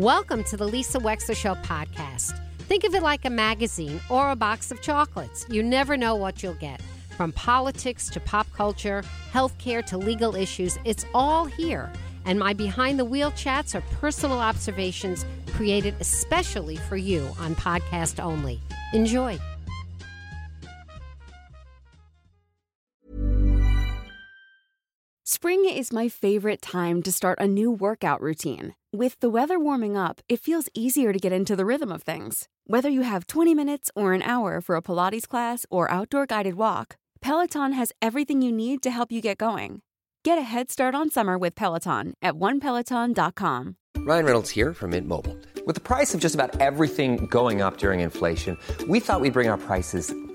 Welcome to the Lisa Wexler Show podcast. Think of it like a magazine or a box of chocolates. You never know what you'll get. From politics to pop culture, healthcare to legal issues, it's all here. And my behind the wheel chats are personal observations created especially for you on podcast only. Enjoy. Spring is my favorite time to start a new workout routine. With the weather warming up, it feels easier to get into the rhythm of things. Whether you have 20 minutes or an hour for a Pilates class or outdoor guided walk, Peloton has everything you need to help you get going. Get a head start on summer with Peloton at onepeloton.com. Ryan Reynolds here from Mint Mobile. With the price of just about everything going up during inflation, we thought we'd bring our prices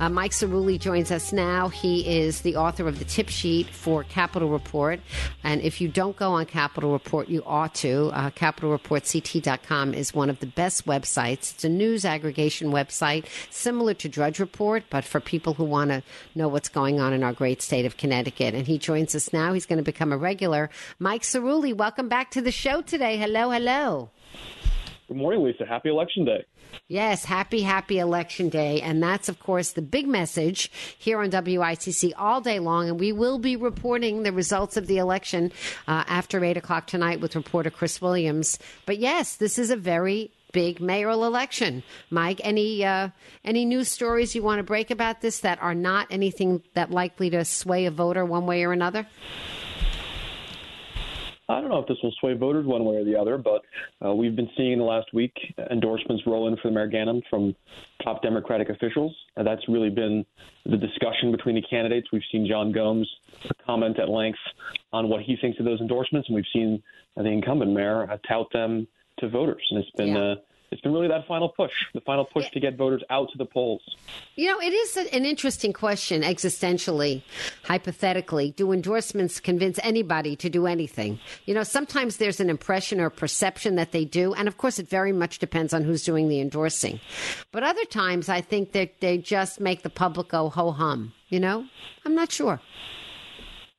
Uh, Mike Cerulli joins us now. He is the author of the tip sheet for Capitol Report. And if you don't go on Capitol Report, you ought to. Uh, CapitolReportCT.com is one of the best websites. It's a news aggregation website similar to Drudge Report, but for people who want to know what's going on in our great state of Connecticut. And he joins us now. He's going to become a regular. Mike Cerulli, welcome back to the show today. Hello, hello. Good morning, Lisa. Happy Election Day. Yes, happy, happy election day. And that's, of course, the big message here on WICC all day long. And we will be reporting the results of the election uh, after 8 o'clock tonight with reporter Chris Williams. But yes, this is a very big mayoral election. Mike, any uh, any news stories you want to break about this that are not anything that likely to sway a voter one way or another? I don't know if this will sway voters one way or the other, but uh, we've been seeing in the last week endorsements roll in for the Mayor Ganim from top Democratic officials. And that's really been the discussion between the candidates. We've seen John Gomes comment at length on what he thinks of those endorsements, and we've seen uh, the incumbent mayor uh, tout them to voters. And it's been Yeah. uh, it's been really that final push, the final push to get voters out to the polls. You know, it is an interesting question existentially, hypothetically. Do endorsements convince anybody to do anything? You know, sometimes there's an impression or perception that they do. And of course, it very much depends on who's doing the endorsing. But other times, I think that they just make the public go ho hum. You know, I'm not sure.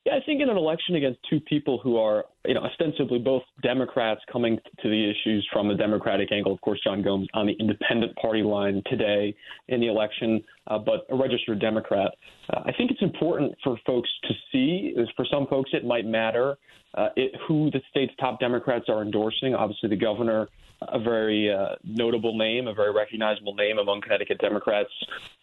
Yeah, I think in an election against two people who are, you know, ostensibly both Democrats coming to the issues from the Democratic angle. Of course, John Gomes on the independent party line today in the election, uh, but a registered Democrat. Uh, I think it's important for folks to see. For some folks, it might matter uh, it, who the state's top Democrats are endorsing. Obviously, the governor a very uh, notable name, a very recognizable name among Connecticut Democrats.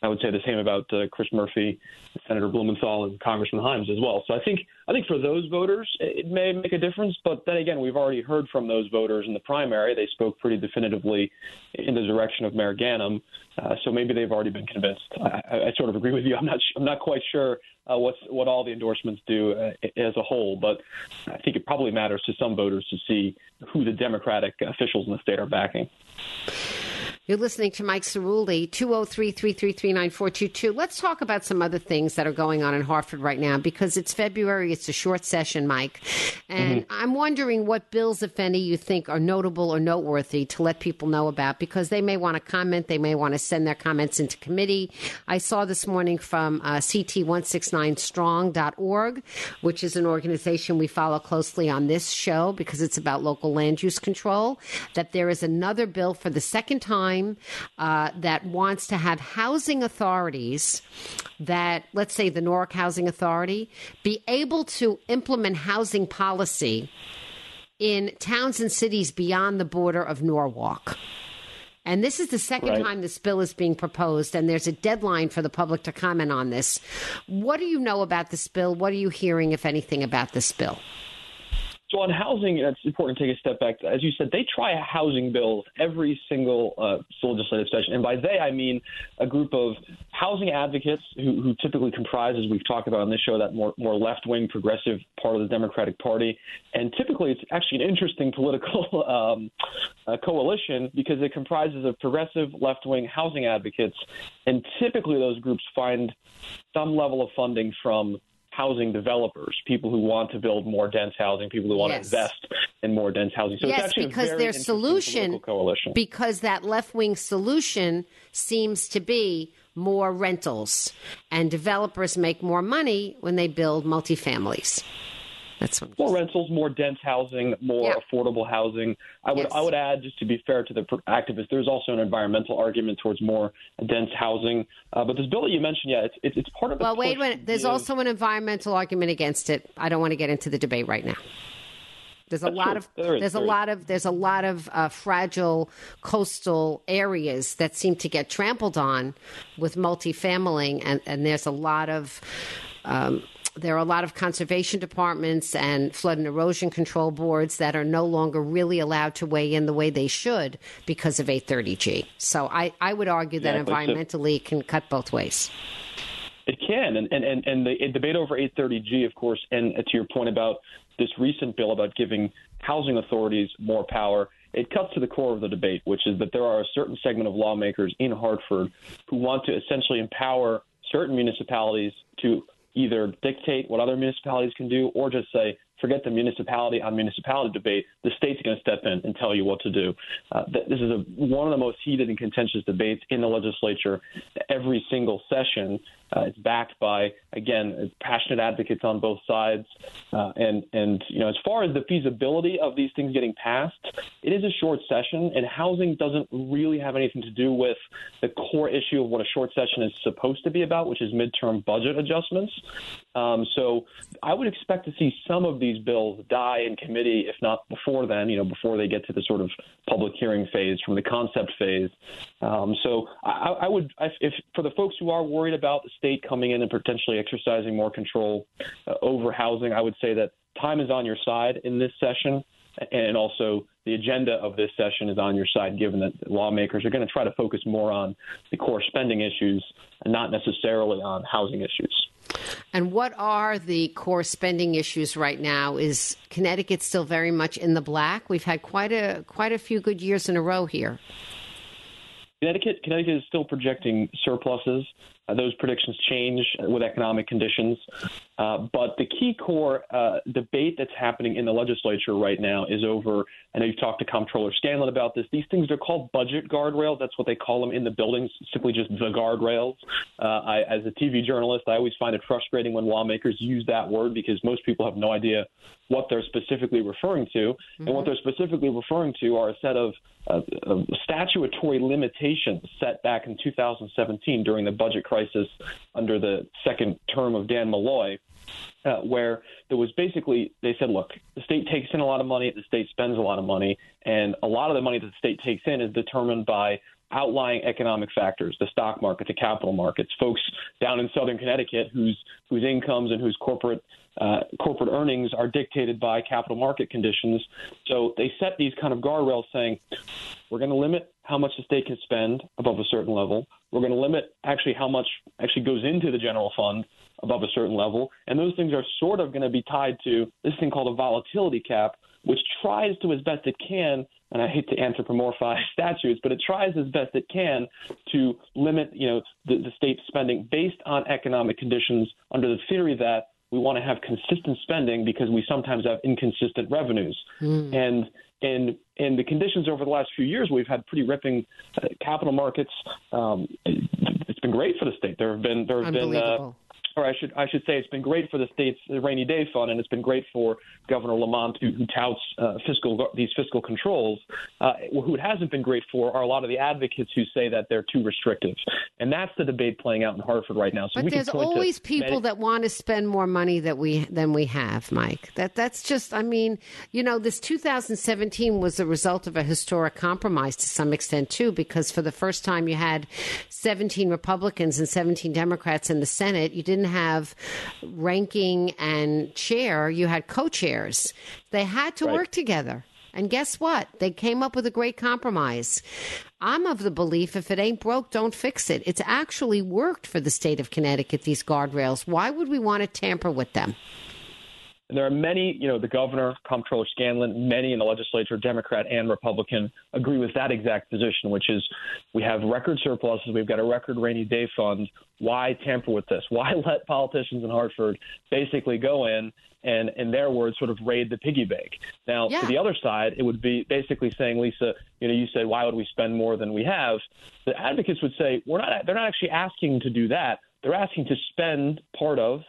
I would say the same about uh, Chris Murphy, Senator Blumenthal, and Congressman Himes as well. So I think I think for those voters, it may make a difference. But then again, we've already heard from those voters in the primary. They spoke pretty definitively in the direction of Mayor Ganim. Uh, so maybe they've already been convinced. I, I, sort of agree with you. I'm not. I'm not quite sure uh, what's what all the endorsements do uh, as a whole, but I think it probably matters to some voters to see who the Democratic officials in the state are backing. You're listening to Mike Cerulli, 203 333 9422. Let's talk about some other things that are going on in Hartford right now because it's February. It's a short session, Mike. And I'm wondering what bills, if any, you think are notable or noteworthy to let people know about because they may want to comment. They may want to send their comments into committee. I saw this morning from uh, CT169strong.org, which is an organization we follow closely on this show because it's about local land use control, that there is another bill for the second time uh, that wants to have housing authorities that, let's say the Norwalk Housing Authority, be able to implement housing policy in towns and cities beyond the border of Norwalk. And this is the second Right. time this bill is being proposed, and there's a deadline for the public to comment on this. What do you know about this bill? What are you hearing, if anything, about this bill? So on housing, it's important to take a step back. As you said, they try housing bills every single uh, legislative session, and by they I mean a group of housing advocates who, who typically comprise, as we've talked about on this show, that more more left wing progressive part of the Democratic Party, and typically it's actually an interesting political um, uh, coalition because it comprises of progressive left wing housing advocates, and typically those groups find some level of funding from housing developers, people who want to build more dense housing, people who want Yes. to invest in more dense housing. So it's yes, because very their solution, coalition. because that left wing solution seems to be more rentals, and developers make more money when they build multifamilies. That's more rentals, more dense housing, more Yeah. affordable housing. I would Yes. I would add, just to be fair to the activists, there's also an environmental argument towards more dense housing. Uh, but this bill that you mentioned, yeah, it's it's, it's part of. a Well, wait a minute. There's also an environmental argument against it. I don't want to get into the debate right now. There's a lot true. of There is, there's a there is. lot of there's a lot of uh, fragile coastal areas that seem to get trampled on with multifamily, and and there's a lot of. Um, there are a lot of conservation departments and flood and erosion control boards that are no longer really allowed to weigh in the way they should because of 8-30g. So I, I would argue that. So- environmentally it can cut both ways. It can, and and and, and the debate over 8-30g, of course, and to your point about this recent bill about giving housing authorities more power, it cuts to the core of the debate, which is that there are a certain segment of lawmakers in Hartford who want to essentially empower certain municipalities to either dictate what other municipalities can do or just say, forget the municipality on municipality debate. The state's going to step in and tell you what to do. Uh, this is a, one of the most heated and contentious debates in the legislature every single session. Uh, it's backed by, again, passionate advocates on both sides. Uh, and, and, you know, as far as the feasibility of these things getting passed, it is a short session, and housing doesn't really have anything to do with the core issue of what a short session is supposed to be about, which is midterm budget adjustments. Um, so I would expect to see some of these bills die in committee, if not before then, you know, before they get to the sort of public hearing phase from the concept phase. Um, so I, I would, if, if for the folks who are worried about the state coming in and potentially exercising more control uh, over housing, I would say that time is on your side in this session. And also, the agenda of this session is on your side, given that lawmakers are going to try to focus more on the core spending issues and not necessarily on housing issues. And what are the core spending issues right now? Is Connecticut still very much in the black? We've had quite a quite a few good years in a row here. Connecticut, Connecticut is still projecting surpluses. Uh, those predictions change with economic conditions. Uh, but the key core uh, debate that's happening in the legislature right now is over. I know you've talked to Comptroller Scanlon about this. These things are called budget guardrails. That's what they call them in the buildings, simply just the guardrails. Uh, I, as a TV journalist, I always find it frustrating when lawmakers use that word because most people have no idea what they're specifically referring to. And what they're specifically referring to are a set of, of statutory limitations set back in 2017 during the budget crisis under the second term of Dan Malloy. Uh, where there was basically they said, look, the state takes in a lot of money, the state spends a lot of money, and a lot of the money that the state takes in is determined by outlying economic factors, the stock market, the capital markets. Folks down in southern Connecticut whose whose incomes and whose corporate uh, corporate earnings are dictated by capital market conditions. So they set these kind of guardrails saying, we're going to limit how much the state can spend above a certain level. We're going to limit actually how much actually goes into the general fund above a certain level. And those things are sort of going to be tied to this thing called a volatility cap, which tries to, as best it can, and I hate to anthropomorphize statutes, but it tries as best it can to limit, you know, the, the state spending based on economic conditions under the theory that we want to have consistent spending because we sometimes have inconsistent revenues. And and and the conditions over the last few years, we've had pretty ripping uh, capital markets. Um, it's been great for the state. There have been there have been. Uh. Or I should I should say it's been great for the state's rainy day fund, and it's been great for Governor Lamont, who, who touts uh, fiscal these fiscal controls. Uh, who it hasn't been great for are a lot of the advocates who say that they're too restrictive, and that's the debate playing out in Hartford right now. So But there's always people many- that want to spend more money that we than we have, Mike. That that's just I mean, you know, this 2017 was a result of a historic compromise to some extent too because for the first time you had 17 Republicans and 17 Democrats in the Senate. You didn't didn't have ranking and chair, you had co chairs. They had to Right. work together. And guess what? They came up with a great compromise. I'm of the belief if it ain't broke, don't fix it. It's actually worked for the state of Connecticut, these guardrails. Why would we want to tamper with them? And there are many, you know, the governor, Comptroller Scanlon, many in the legislature, Democrat and Republican, agree with that exact position, which is we have record surpluses, we've got a record rainy day fund. Why tamper with this? Why let politicians in Hartford basically go in and, in their words, sort of raid the piggy bank? Now, Yeah. to the other side, it would be basically saying, Lisa, you know, you said, why would we spend more than we have? The advocates would say, we're not. They're not actually asking to do that. They're asking to spend part of,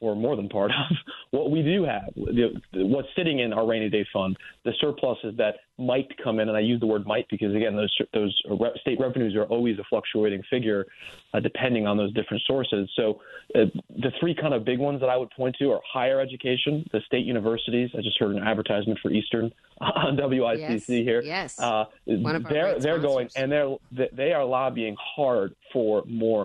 or more than part of, what we do have, the, what's sitting in our rainy day fund, the surpluses that might come in, and I use the word might because again, those those state revenues are always a fluctuating figure, uh, depending on those different sources. So, uh, the three kind of big ones that I would point to are higher education, the state universities. I just heard an advertisement for Eastern on WICC Yes, here. yes. Uh, One of our they're they're going and they're they are lobbying hard for more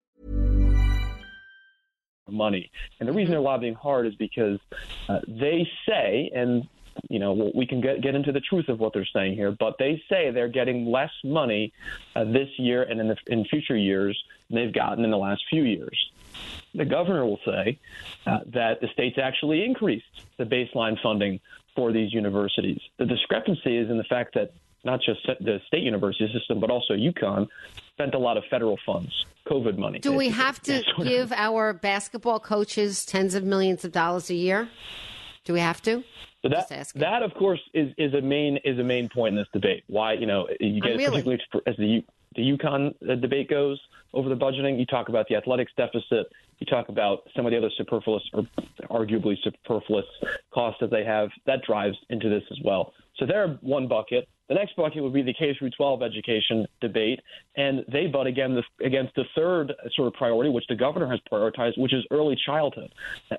Money. And the reason they're lobbying hard is because uh, they say, and you know we can get get into the truth of what they're saying here, but they say they're getting less money uh, this year and in the in future years than they've gotten in the last few years. The governor will say uh, that the state's actually increased the baseline funding for these universities. The discrepancy is in the fact that not just the state university system, but also UConn spent a lot of federal funds, COVID money. Do we have to give our basketball coaches tens of millions of dollars a year? Do we have to? So that that of course is, is a main is a main point in this debate. Why you know you get really? particularly as the the UConn uh, debate goes over the budgeting. You talk about the athletics deficit. You talk about some of the other superfluous or arguably superfluous costs that they have. That drives into this as well. So they're one bucket. The next bucket would be the K through 12 education debate, and they butt again this, against the third sort of priority, which the governor has prioritized, which is early childhood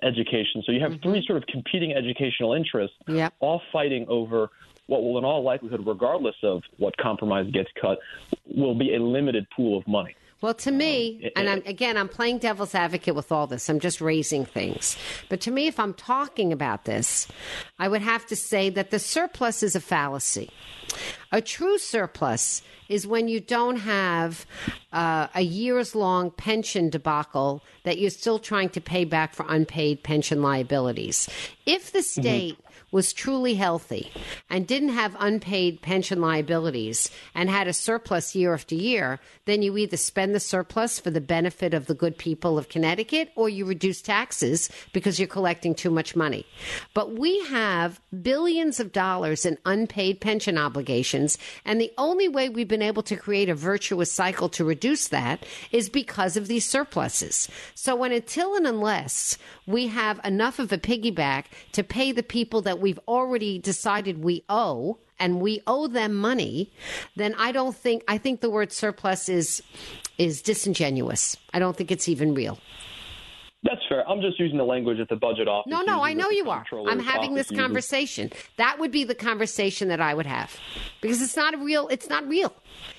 education. So you have three mm-hmm. sort of competing educational interests, Yep. all fighting over what will, in all likelihood, regardless of what compromise gets cut, will be a limited pool of money. Well, to me, it- and eh, eh. I'm, again, I'm playing devil's advocate with all this. I'm just raising things. But to me, if I'm talking about this, I would have to say that the surplus is a fallacy. A true surplus is when you don't have uh, a years long pension debacle that you're still trying to pay back for unpaid pension liabilities. If the mm-hmm. state was truly healthy and didn't have unpaid pension liabilities and had a surplus year after year, then you either spend the surplus for the benefit of the good people of Connecticut or you reduce taxes because you're collecting too much money. But we have billions of dollars in unpaid pension obligations, and the only way we've been able to create a virtuous cycle to reduce that is because of these surpluses. So when until and unless we have enough of a piggyback to pay the people that we've already decided we owe and we owe them money, then I don't think I think the word surplus is is disingenuous. I don't think it's even real. That's fair. I'm just using the language at the budget office. No, no, I know you are. I'm having this uses. conversation. That would be the conversation that I would have. Because it's not a real it's not real.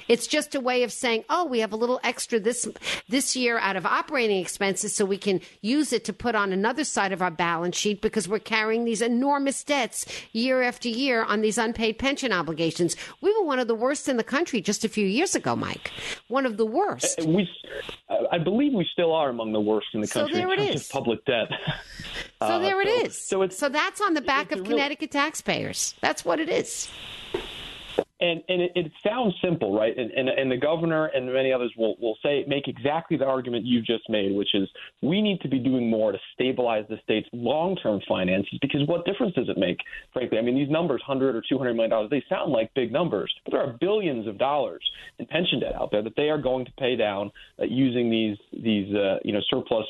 It's just a way of saying, "Oh, we have a little extra this this year out of operating expenses so we can use it to put on another side of our balance sheet because we're carrying these enormous debts year after year on these unpaid pension obligations." We were one of the worst in the country just a few years ago, Mike. One of the worst. We, I believe we still are among the worst in the country So there in terms is. of public debt. So Uh, there it so- is. So it's so that's on the back of real- Connecticut taxpayers. That's what it is. And and it, it sounds simple, right? And, and and the governor and many others will will say make exactly the argument you've just made, which is we need to be doing more to stabilize the state's long term finances. Because what difference does it make? Frankly, I mean these numbers, hundred or two hundred million dollars, they sound like big numbers, but there are billions of dollars in pension debt out there that they are going to pay down uh, using these these uh, you know surplus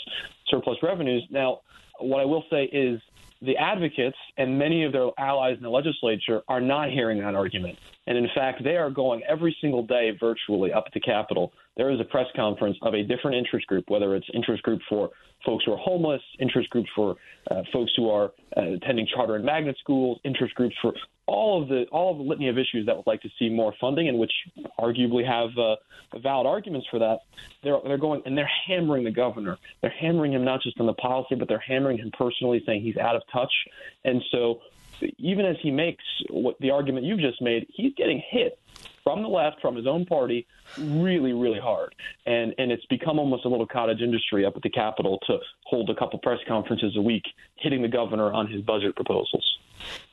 surplus revenues. Now, what I will say is the advocates and many of their allies in the legislature are not hearing that argument. And in fact, they are going every single day virtually up to Capitol. There is a press conference of a different interest group, whether it's interest group for folks who are homeless, interest groups for uh, folks who are uh, attending charter and magnet schools, interest groups for all of the all of the litany of issues that would like to see more funding and which arguably have uh, valid arguments for that. They're they're going and they're hammering the governor. They're hammering him not just on the policy, but they're hammering him personally, saying he's out of touch. And so, even as he makes what the argument you've just made, he's getting hit from the left, from his own party, really, really hard. And and it's become almost a little cottage industry up at the Capitol to hold a couple press conferences a week, hitting the governor on his budget proposals.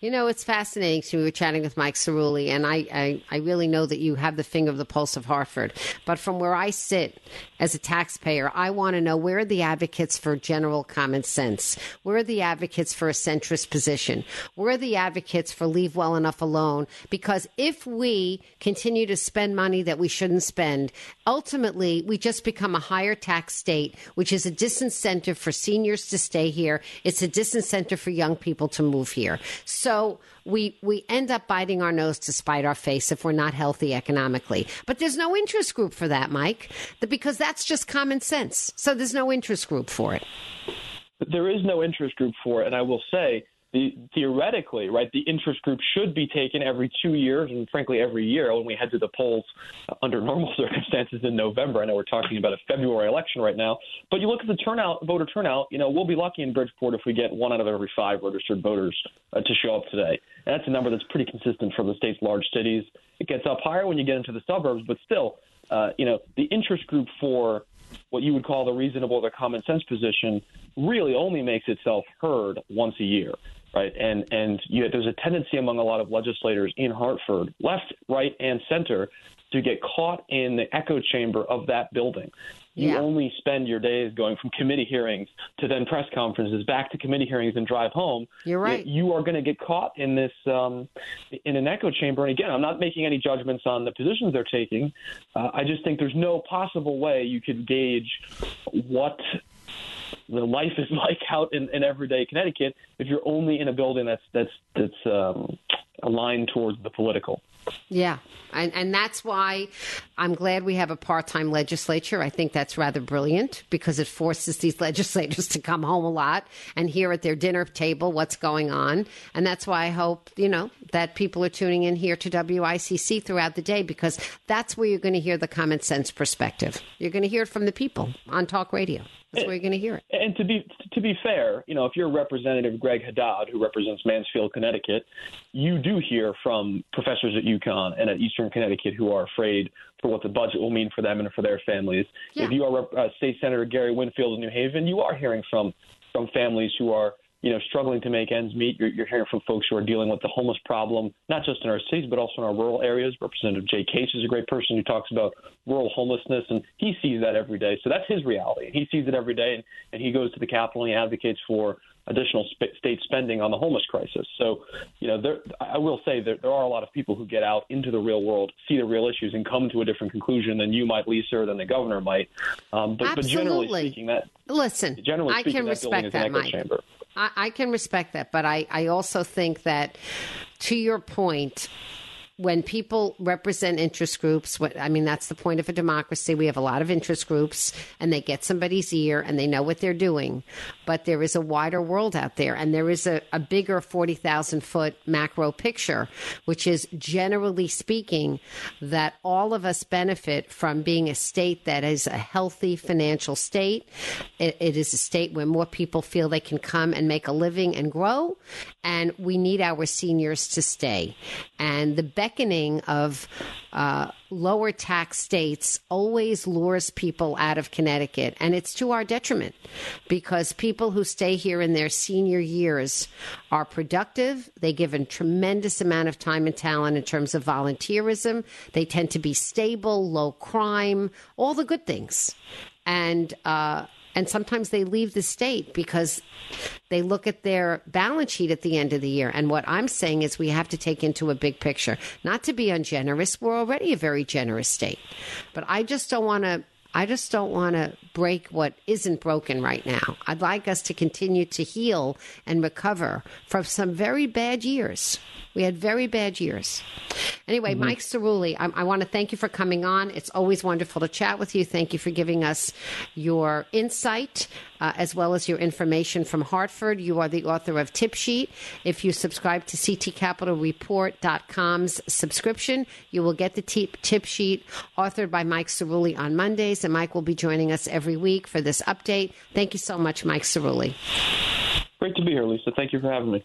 You know, it's fascinating. We were chatting with Mike Cerulli, and I, I, I really know that you have the finger of the pulse of Hartford. But from where I sit as a taxpayer, I want to know where are the advocates for general common sense? Where are the advocates for a centrist position? Where are the advocates for leave well enough alone? Because if we continue to spend money that we shouldn't spend, ultimately we just become a higher tax state, which is a disincentive for seniors to stay here. It's a disincentive for young people to move here. So we we end up biting our nose to spite our face if we're not healthy economically. But there's no interest group for that, Mike, because that's just common sense. So there's no interest group for it. There is no interest group for it, and I will say. The, theoretically, right, the interest group should be taken every two years, and frankly, every year when we head to the polls under normal circumstances in November. I know we're talking about a February election right now, but you look at the turnout, voter turnout. You know, we'll be lucky in Bridgeport if we get one out of every five registered voters uh, to show up today. And that's a number that's pretty consistent for the state's large cities. It gets up higher when you get into the suburbs, but still, uh, you know, the interest group for what you would call the reasonable the common sense position really only makes itself heard once a year, right? And and you, there's a tendency among a lot of legislators in Hartford, left, right, and center, to get caught in the echo chamber of that building. You Yeah. only spend your days going from committee hearings to then press conferences, back to committee hearings, and drive home. You're right. You, are going to get caught in this um, in an echo chamber. And again, I'm not making any judgments on the positions they're taking. Uh, I just think there's no possible way you could gauge what the life is like out in, in everyday Connecticut if you're only in a building that's that's that's um, aligned towards the political. Yeah. And, and that's why I'm glad we have a part time legislature. I think that's rather brilliant because it forces these legislators to come home a lot and hear at their dinner table what's going on. And that's why I hope, you know, that people are tuning in here to WICC throughout the day because that's where you're going to hear the common sense perspective. You're going to hear it from the people on talk radio. That's where you're going to hear it. And to be to be fair, you know, if you're Representative Greg Haddad, who represents Mansfield, Connecticut, you do hear from professors at UConn and at Eastern Connecticut who are afraid for what the budget will mean for them and for their families. Yeah. If you are uh, State Senator Gary Winfield in New Haven, you are hearing from from families who are you know struggling to make ends meet. You're, you're hearing from folks who are dealing with the homeless problem, not just in our cities but also in our rural areas. Representative Jay Case is a great person who talks about rural homelessness, and he sees that every day. So that's his reality. He sees it every day, and, and he goes to the Capitol and he advocates for additional sp- state spending on the homeless crisis. So, you know, there, I will say that there are a lot of people who get out into the real world, see the real issues, and come to a different conclusion than you might, Lisa, or than the governor might. Um, but, but generally speaking, that Listen, generally I speaking, can that respect that, Mike. chamber. I, I can respect that, but I, I also think that, to your point, when people represent interest groups, what I mean, that's the point of a democracy. We have a lot of interest groups and they get somebody's ear and they know what they're doing. But there is a wider world out there and there is a, a bigger 40,000 foot macro picture, which is generally speaking that all of us benefit from being a state that is a healthy financial state. it, it is a state where more people feel they can come and make a living and grow. And we need our seniors to stay. And the beckoning of uh, lower tax states always lures people out of Connecticut. And it's to our detriment because people who stay here in their senior years are productive. They give a tremendous amount of time and talent in terms of volunteerism. They tend to be stable, low crime, all the good things. And, uh, and sometimes they leave the state because they look at their balance sheet at the end of the year. And what I'm saying is we have to take into a big picture, not to be ungenerous. We're already a very generous state, but I just don't want to. I just don't want to break what isn't broken right now. I'd like us to continue to heal and recover from some very bad years. We had very bad years. Anyway, mm-hmm. Mike Cerulli, I, I want to thank you for coming on. It's always wonderful to chat with you. Thank you for giving us your insight uh, as well as your information from Hartford. You are the author of Tip Sheet. If you subscribe to ctcapitolreport.com's subscription, you will get the tip, tip sheet authored by Mike Cerulli on Mondays, and Mike will be joining us every week for this update. Thank you so much, Mike Cerulli. Great to be here, Lisa. Thank you for having me.